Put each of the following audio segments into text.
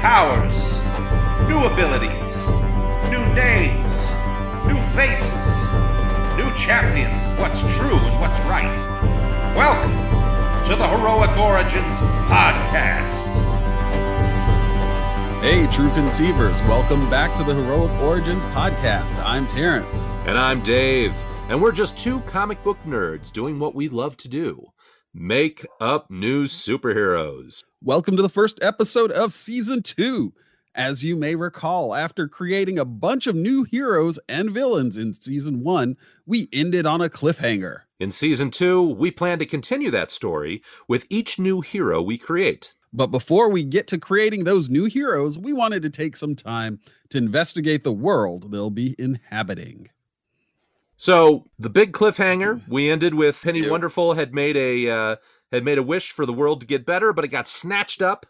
powers, new abilities, new names, new faces, new champions of what's true and what's right. Welcome to the Heroic Origins Podcast. Hey, true conceivers, welcome back to the Heroic Origins Podcast. I'm Terrence. And I'm Dave. And we're just two comic book nerds doing what we love to do make up new superheroes. Welcome to the first episode of season two. As you may recall, after creating a bunch of new heroes and villains in season one, we ended on a cliffhanger. In season two, we plan to continue that story with each new hero we create. But before we get to creating those new heroes, we wanted to take some time to investigate the world they'll be inhabiting. So the big cliffhanger we ended with Penny Wonderful had made a uh, had made a wish for the world to get better, but it got snatched up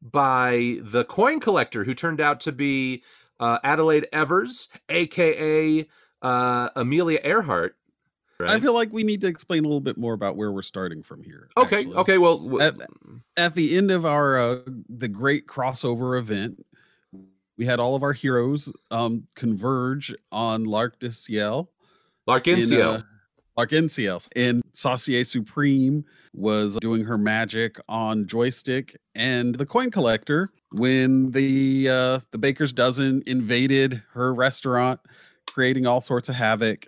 by the coin collector, who turned out to be uh, Adelaide Evers, aka uh, Amelia Earhart. Right? I feel like we need to explain a little bit more about where we're starting from here. Okay. Actually. Okay. Well, w- at, at, the end of our uh, the great crossover event, we had all of our heroes um, converge on Lark de Ciel Larkenciel. And Saucier Supreme was doing her magic on joystick and the coin collector when the uh the baker's dozen invaded her restaurant creating all sorts of havoc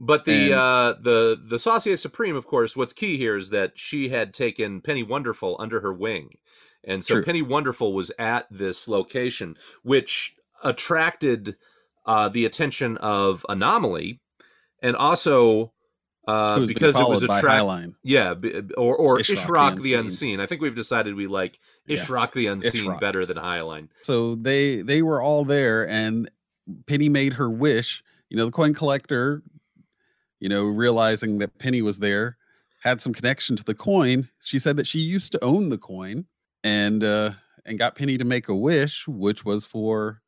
but the and, uh the the saucier supreme of course what's key here is that she had taken penny wonderful under her wing and so true. penny wonderful was at this location which attracted uh the attention of anomaly and also uh, because it was a track, yeah, or or Ishrak, the, the, Unseen. I think we've decided we like Ishrak yes. the Unseen Ishrak. better than Highline. So they they were all there, and Penny made her wish. You know, the coin collector, you know, realizing that Penny was there, had some connection to the coin. She said that she used to own the coin, and uh, and got Penny to make a wish, which was for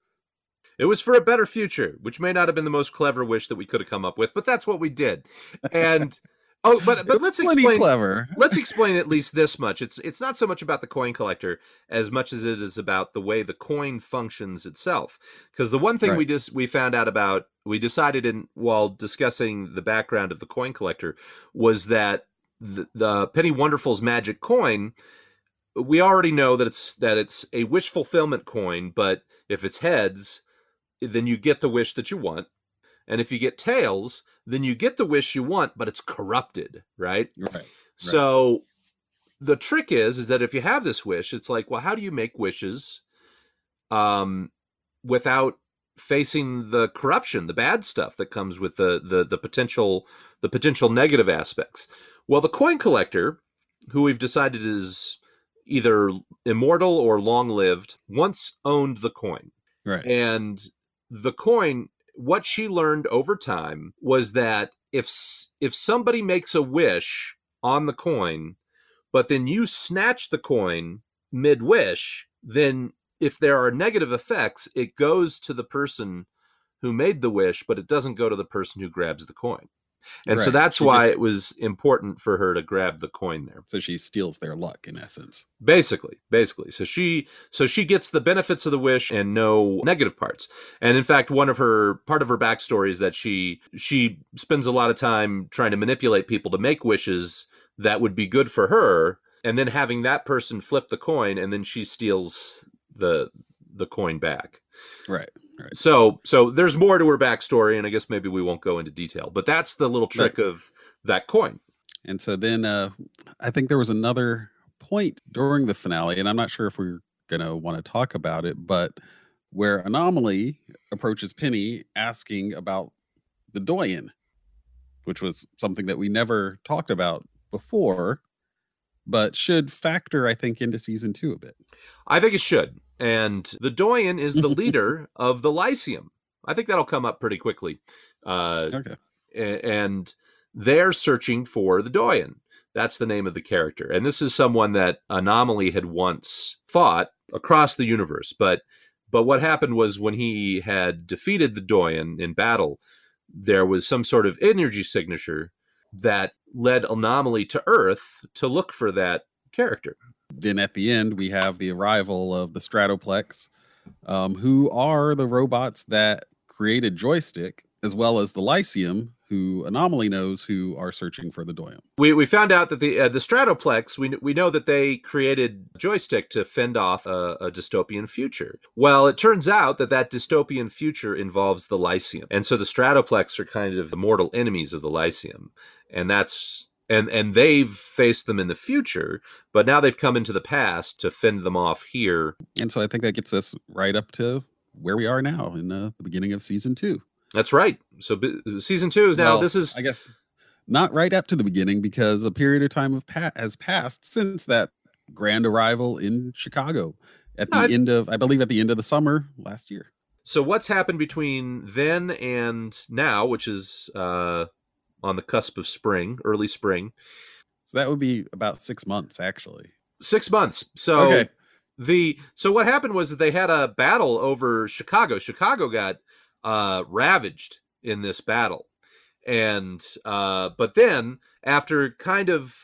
it was for a better future, which may not have been the most clever wish that we could have come up with, but that's what we did. And oh, but but let's explain. Clever. let's explain at least this much. It's it's not so much about the coin collector as much as it is about the way the coin functions itself. Because the one thing right. we just we found out about, we decided in while discussing the background of the coin collector was that the, the Penny Wonderful's magic coin. We already know that it's that it's a wish fulfillment coin, but if it's heads, then you get the wish that you want. And if you get tails, then you get the wish you want, but it's corrupted, right? Right. So the trick is is that if you have this wish, it's like, well, how do you make wishes um without facing the corruption, the bad stuff that comes with the the the potential the potential negative aspects? Well, the coin collector, who we've decided is either immortal or long lived, once owned the coin. Right. And the coin what she learned over time was that if if somebody makes a wish on the coin but then you snatch the coin mid wish then if there are negative effects it goes to the person who made the wish but it doesn't go to the person who grabs the coin and right. so that's she why just, it was important for her to grab the coin there. So she steals their luck in essence. Basically basically. So she so she gets the benefits of the wish and no negative parts. And in fact one of her part of her backstory is that she she spends a lot of time trying to manipulate people to make wishes that would be good for her. And then having that person flip the coin and then she steals the the coin back. Right Right. So so there's more to her backstory, and I guess maybe we won't go into detail, but that's the little trick of that coin. And so then uh I think there was another point during the finale, and I'm not sure if we're gonna want to talk about it, but where Anomaly approaches Penny asking about the Doyen, which was something that we never talked about before, but should factor, I think, into season two a bit. I think it should and the Doyen is the leader of the Lyceum. I think that'll come up pretty quickly. Uh, okay. And they're searching for the Doyen. That's the name of the character. And this is someone that Anomaly had once fought across the universe. But but what happened was when he had defeated the Doyen in battle, there was some sort of energy signature that led Anomaly to Earth to look for that character then at the end, we have the arrival of the Stratoplex, um, who are the robots that created Joystick, as well as the Lyceum, who Anomaly knows who are searching for the Doyen. We, we found out that the uh, the Stratoplex we we know that they created joystick to fend off a, a, dystopian future. Well, it turns out that that dystopian future involves the Lyceum, and so the Stratoplex are kind of the mortal enemies of the Lyceum, and that's and and they've faced them in the future, but now they've come into the past to fend them off here. And so I think that gets us right up to where we are now in uh, the beginning of season two. That's right. So b- season two is now. Well, this is, I guess, not right up to the beginning because a period of time of pa- has passed since that grand arrival in Chicago at the end of, I believe, at the end of the summer last year. So what's happened between then and now, which is uh, on the cusp of spring, early spring? So that would be about six months, actually. Six months. So okay. the so what happened was that they had a battle over Chicago. Chicago got uh, ravaged in this battle, and uh, but then after kind of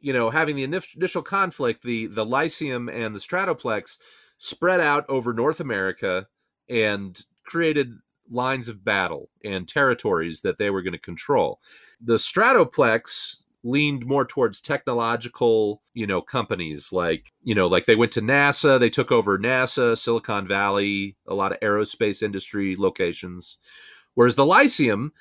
you know having the initial conflict, the the Lyceum and the Stratoplex spread out over North America and created lines of battle and territories that they were going to control. The Stratoplex leaned more towards technological, you know, companies like, you know, like they went to NASA, they took over NASA, Silicon Valley, a lot of aerospace industry locations. Whereas the Lyceum,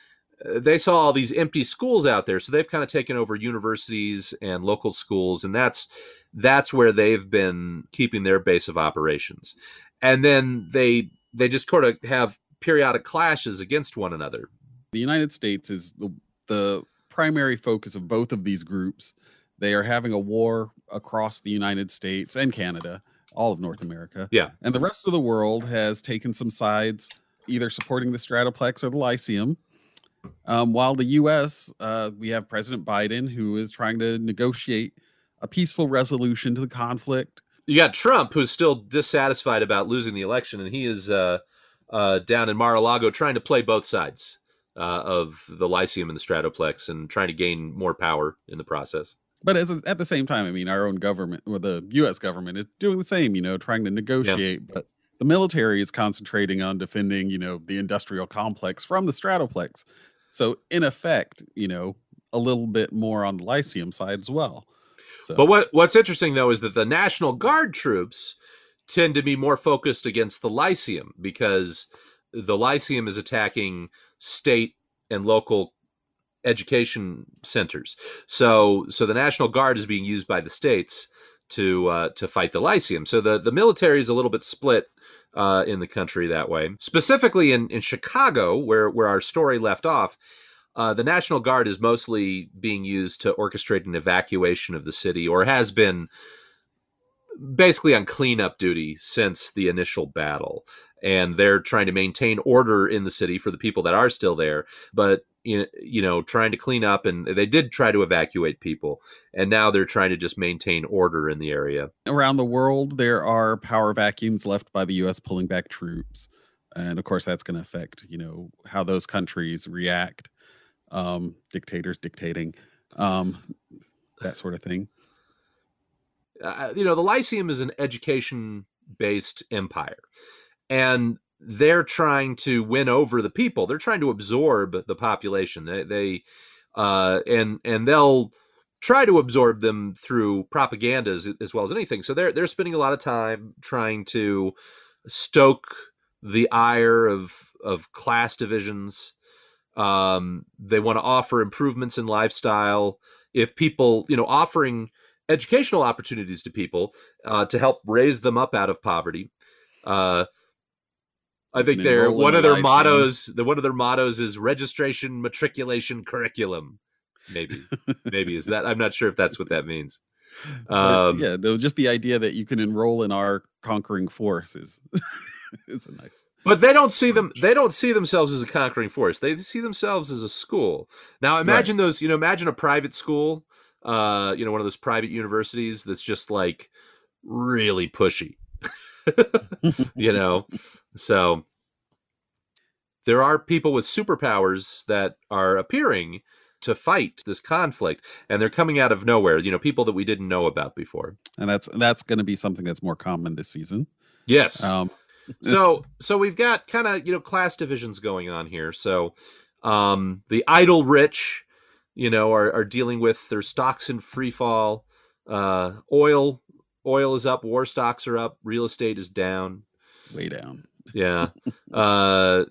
uh, they saw all these empty schools out there, so they've kind of taken over universities and local schools, and that's that's where they've been keeping their base of operations. And then they they just sort of have periodic clashes against one another. The United States is the the primary focus of both of these groups. They are having a war across the United States and Canada, all of North America. Yeah. And the rest of the world has taken some sides, either supporting the Stratoplex or the Lyceum. Um, while the U.S., uh, we have President Biden, who is trying to negotiate a peaceful resolution to the conflict. You got Trump, who's still dissatisfied about losing the election, and he is uh, uh, down in Mar-a-Lago trying to play both sides uh, of the Lyceum and the Stratoplex and trying to gain more power in the process. But as at the same time, I mean, our own government, or the U.S. government, is doing the same. You know, trying to negotiate, yeah. but the military is concentrating on defending, you know, the industrial complex from the Stratoplex. So, in effect, you know, a little bit more on the Lyceum side as well. So. But what what's interesting though is that the National Guard troops tend to be more focused against the Lyceum because the Lyceum is attacking state and local education centers. So so the National Guard is being used by the states to uh, to fight the Lyceum. So the the military is a little bit split uh, in the country that way. Specifically in in Chicago, where where our story left off. Uh, the National Guard is mostly being used to orchestrate an evacuation of the city, or has been basically on cleanup duty since the initial battle. And they're trying to maintain order in the city for the people that are still there but you know trying to clean up and they did try to evacuate people and now they're trying to just maintain order in the area. Around the world there are power vacuums left by the US pulling back troops and of course that's going to affect you know how those countries react um dictators dictating um that sort of thing uh, you know the lyceum is an education based empire and they're trying to win over the people. They're trying to absorb the population. They, they uh, and and they'll try to absorb them through propaganda as, as well as anything. So they're they're spending a lot of time trying to stoke the ire of of class divisions. Um, they want to offer improvements in lifestyle. If people, you know, offering educational opportunities to people uh, to help raise them up out of poverty. Uh, I think they're one of their mottos. The one of their mottos is registration, matriculation, curriculum. Maybe, maybe is that? I'm not sure if that's what that means. Um, yeah, no, just the idea that you can enroll in our conquering force is it's a nice. But they don't see them. They don't see themselves as a conquering force. They see themselves as a school. Now, imagine right. those. You know, imagine a private school. Uh, you know, one of those private universities that's just like really pushy. you know, so there are people with superpowers that are appearing to fight this conflict, and they're coming out of nowhere. You know, people that we didn't know about before. And that's that's going to be something that's more common this season. Yes. Um, so so we've got kind of you know class divisions going on here. So um, the idle rich, you know, are, are dealing with their stocks in free fall. Uh, oil oil is up, war stocks are up, real estate is down, way down. Yeah. uh,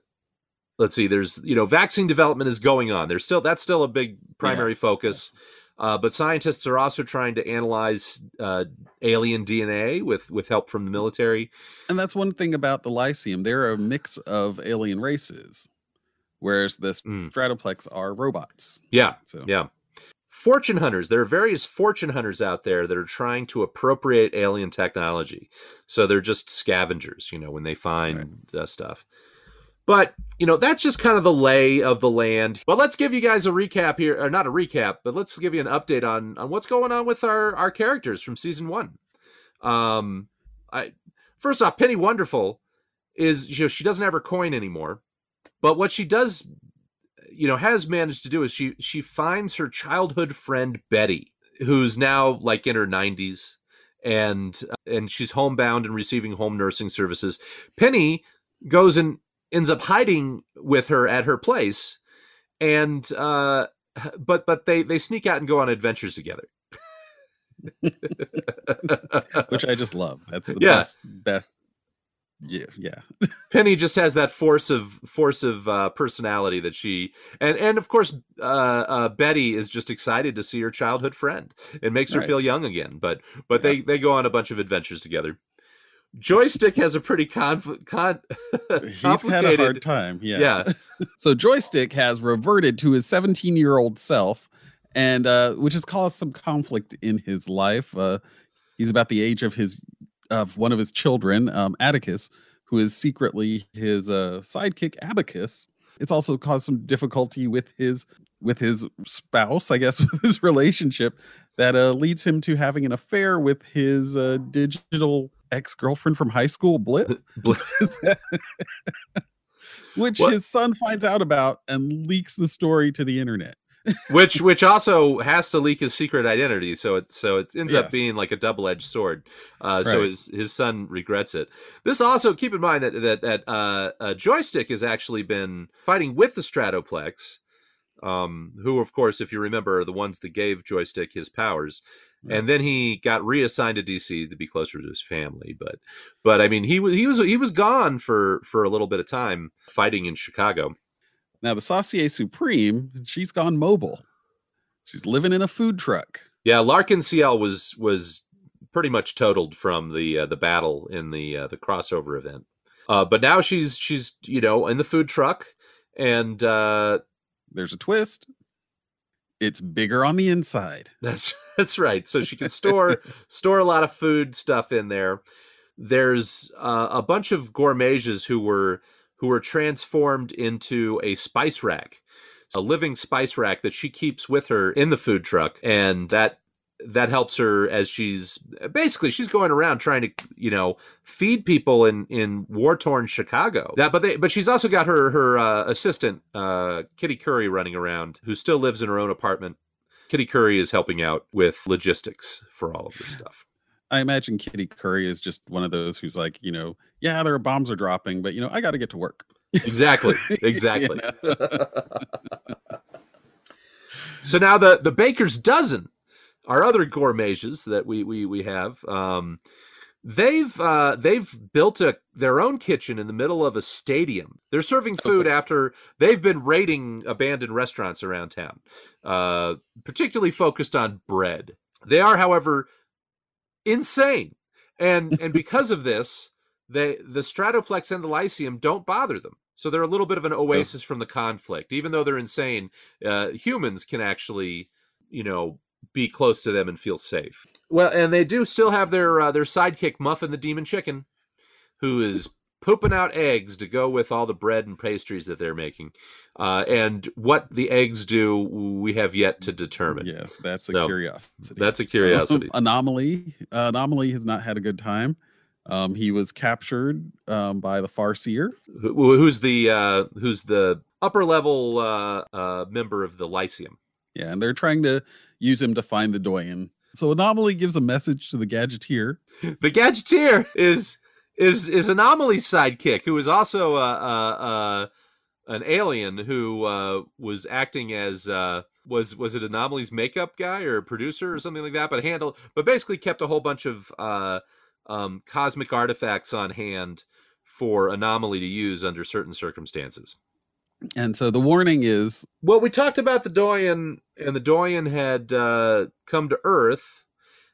let's see. There's you know vaccine development is going on. There's still that's still a big primary focus. Uh, but scientists are also trying to analyze uh, alien DNA with with help from the military. And that's one thing about the Lyceum. They're a mix of alien races, whereas this mm. Stratoplex are robots. Yeah. So yeah. Fortune hunters. There are various fortune hunters out there that are trying to appropriate alien technology. So they're just scavengers, you know, when they find right. uh, stuff. But, you know, that's just kind of the lay of the land. But let's give you guys a recap here, or not a recap, but let's give you an update on on what's going on with our our characters from season 1. Um I first off, Penny Wonderful is you know, she doesn't have her coin anymore. But what she does you know has managed to do is she she finds her childhood friend Betty, who's now like in her 90s and and she's homebound and receiving home nursing services. Penny goes and ends up hiding with her at her place and uh but but they they sneak out and go on adventures together which i just love that's the yeah. best best yeah yeah penny just has that force of force of uh personality that she and and of course uh, uh betty is just excited to see her childhood friend it makes her right. feel young again but but yeah. they they go on a bunch of adventures together Joystick has a pretty conf- con- He's had a hard time. Yeah. Yeah. so Joystick has reverted to his 17 year old self, and uh, which has caused some conflict in his life. Uh, he's about the age of his of one of his children, um, Atticus, who is secretly his uh, sidekick Abacus. It's also caused some difficulty with his with his spouse, I guess, with his relationship that uh, leads him to having an affair with his uh, digital ex girlfriend from high school, Blip, Blip. which what? his son finds out about and leaks the story to the internet. Which which also has to leak his secret identity, so it so it ends yes. up being like a double edged sword. Uh, right. So his his son regrets it. This also keep in mind that that, that uh, uh, joystick has actually been fighting with the Stratoplex, um, who of course, if you remember, are the ones that gave joystick his powers and then he got reassigned to DC to be closer to his family. But, but I mean, he was he was he was gone for for a little bit of time fighting in Chicago. Now the Saucier Supreme, she's gone mobile. She's living in a food truck. Yeah, Larkenciel was was pretty much totaled from the uh, the battle in the uh, the crossover event. Uh, but now she's she's you know in the food truck, and uh, there's a twist it's bigger on the inside. That's that's right. So she can store store a lot of food stuff in there. There's uh, a bunch of gourmages who were who were transformed into a spice rack, a living spice rack that she keeps with her in the food truck, and that that helps her as she's basically she's going around trying to you know feed people in in war torn Chicago. That but they but she's also got her her uh, assistant uh, Kitty Curry running around who still lives in her own apartment. Kitty Curry is helping out with logistics for all of this stuff. I imagine Kitty Curry is just one of those who's like, you know, yeah, there are bombs are dropping, but you know, I got to get to work. Exactly. Exactly. so now the the baker's dozen our other gourmages that we we we have, um, they've uh, they've built a their own kitchen in the middle of a stadium. They're serving food after they've been raiding abandoned restaurants around town, uh, particularly focused on bread. They are, however, insane, and and because of this, they the Stratoplex and the Lyceum don't bother them. So they're a little bit of an oasis from the conflict. Even though they're insane, uh, humans can actually, you know, be close to them and feel safe. Well, and they do still have their uh, their sidekick Muffin the Demon Chicken, who is pooping out eggs to go with all the bread and pastries that they're making. Uh, and what the eggs do, we have yet to determine. Yes, that's a so, curiosity. That's a curiosity. Anomaly. Uh, Anomaly has not had a good time. Um, he was captured um, by the Farseer. Who, who's the uh, who's the upper level uh, uh, member of the Lyceum? Yeah, and they're trying to use him to find the Doyen. So Anomaly gives a message to the Gadgeteer. The Gadgeteer is is is Anomaly's sidekick, who is also a, a, a an alien who uh, was acting as uh, was was it Anomaly's makeup guy or producer or something like that, but handle but basically kept a whole bunch of uh, um, cosmic artifacts on hand for Anomaly to use under certain circumstances. And so the warning is well, we talked about the Doyen, and the Doyen had uh, come to Earth,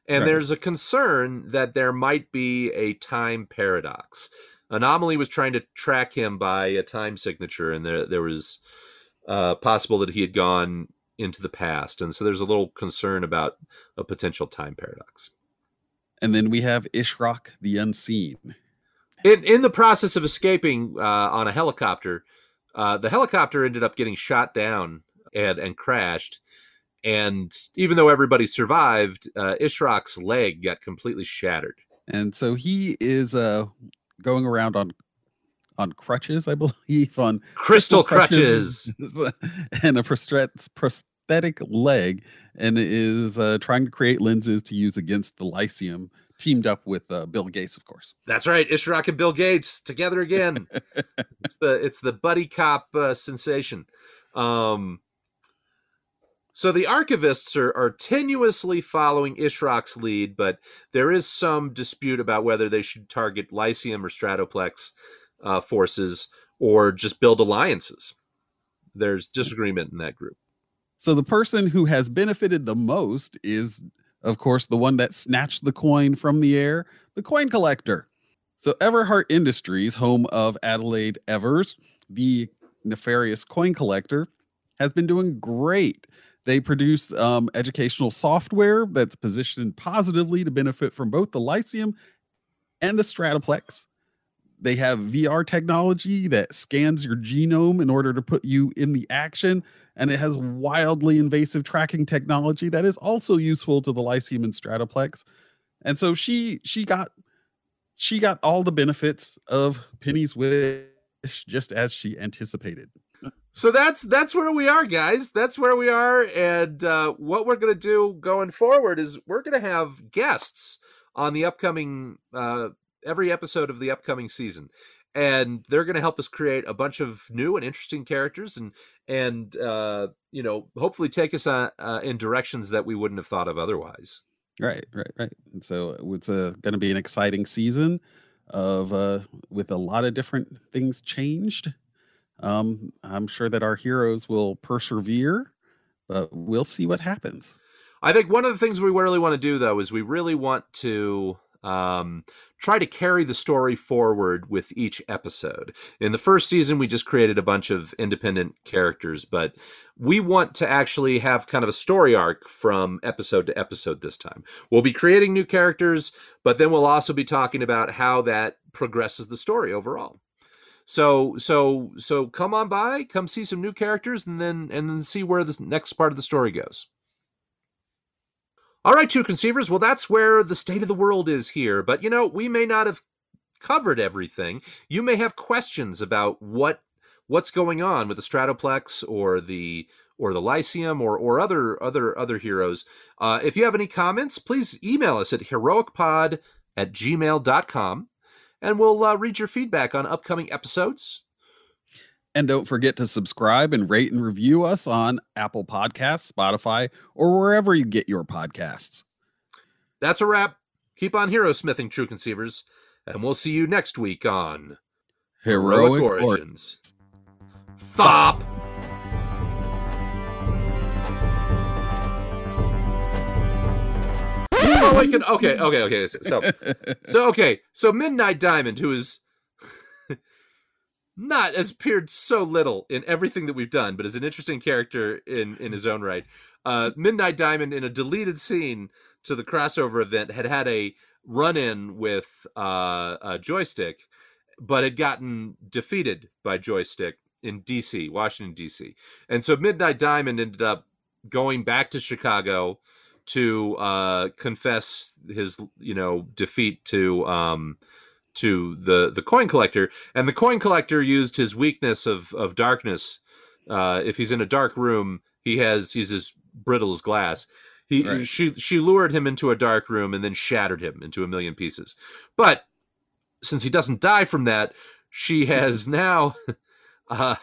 and right. there's a concern that there might be a time paradox. Anomaly was trying to track him by a time signature, and there there was uh, possible that he had gone into the past, and so there's a little concern about a potential time paradox. And then we have Ishrak the Unseen. In in the process of escaping uh, on a helicopter uh, the helicopter ended up getting shot down and and crashed. And even though everybody survived, uh, leg got completely shattered. And so he is uh, going around on on crutches, I believe, on crystal, crystal crutches, crutches and a prosthetic leg, and is uh, trying to create lenses to use against the Lyceum teamed up with uh, Bill Gates, of course. That's right, Ishrak and Bill Gates together again. it's the it's the buddy cop uh, sensation. Um, so the archivists are, are tenuously following Ishrak's lead, but there is some dispute about whether they should target Lyceum or Stratoplex uh, forces or just build alliances. There's disagreement in that group. So the person who has benefited the most is of course, the one that snatched the coin from the air, the coin collector. So, Everhart Industries, home of Adelaide Evers, the nefarious coin collector, has been doing great. They produce um, educational software that's positioned positively to benefit from both the Lyceum and the Stratoplex. They have VR technology that scans your genome in order to put you in the action and it has wildly invasive tracking technology that is also useful to the Lyceum and Stratoplex. And so she she got she got all the benefits of Penny's wish just as she anticipated. So that's that's where we are, guys. That's where we are, and uh, what we're gonna do going forward is we're gonna have guests on the upcoming uh, every episode of the upcoming season. And they're going to help us create a bunch of new and interesting characters and and uh, you know hopefully take us uh, uh, in directions that we wouldn't have thought of otherwise. Right right right. And so it's uh, going to be an exciting season of with a lot of different things changed um, i'm sure that our heroes will persevere but we'll see what happens i think one of the things we really want to do though is we really want to um, try to carry the story forward with each episode. In the first season, we just created a bunch of independent characters, but we want to actually have kind of a story arc from episode to episode this time. We'll be creating new characters, but then we'll also be talking about how that progresses the story overall. So so so come on by, come see some new characters and then and then see where the next part of the story goes. All right, two conceivers. Well, that's where the state of the world is here. But you know, we may not have covered everything. You may have questions about what what's going on with the Stratoplex or the or the Lyceum or or other other other heroes. Uh, if you have any comments, please email us at heroicpod at gmail.com and we'll uh, read your feedback on upcoming episodes and don't forget to subscribe and rate and review us on Apple Podcasts, Spotify, or wherever you get your podcasts. That's a wrap. Keep on hero smithing, true conceivers, and we'll see you next week on Heroic, Heroic Origins. Thop! Wait, can, okay, okay, okay. So, so, okay, so Midnight Diamond, who is not has appeared so little in everything that we've done, but is an interesting character in in his own right. Uh, Midnight Diamond in a deleted scene to the crossover event had had a run in with uh, a joystick, but had gotten defeated by joystick in D.C., Washington D.C., and so Midnight Diamond ended up going back to Chicago to uh, confess his you know defeat to um, to the the coin collector, and the coin collector used his weakness of of darkness. Uh, if he's in a dark room, he has he's as brittle as glass. He Right. she she lured him into a dark room and then shattered him into a million pieces. But since he doesn't die from that, she has now uh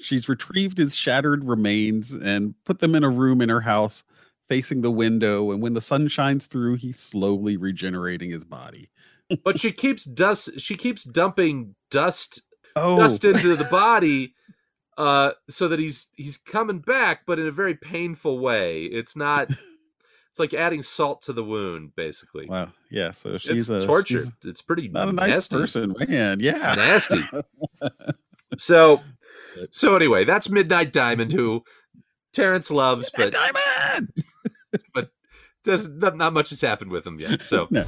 She's retrieved his shattered remains and put them in a room in her house facing the window. And when the sun shines through, he's slowly regenerating his body. but she keeps dust she keeps dumping dust Oh, dust into the body uh so that he's he's coming back but in a very painful way it's not it's like adding salt to the wound basically wow. Yeah. So she's it's a torture she's it's pretty not a nice nasty. person, man. Yeah. nasty so so anyway that's midnight diamond who terrence loves but Diamond. does not, not much has happened with him yet so No.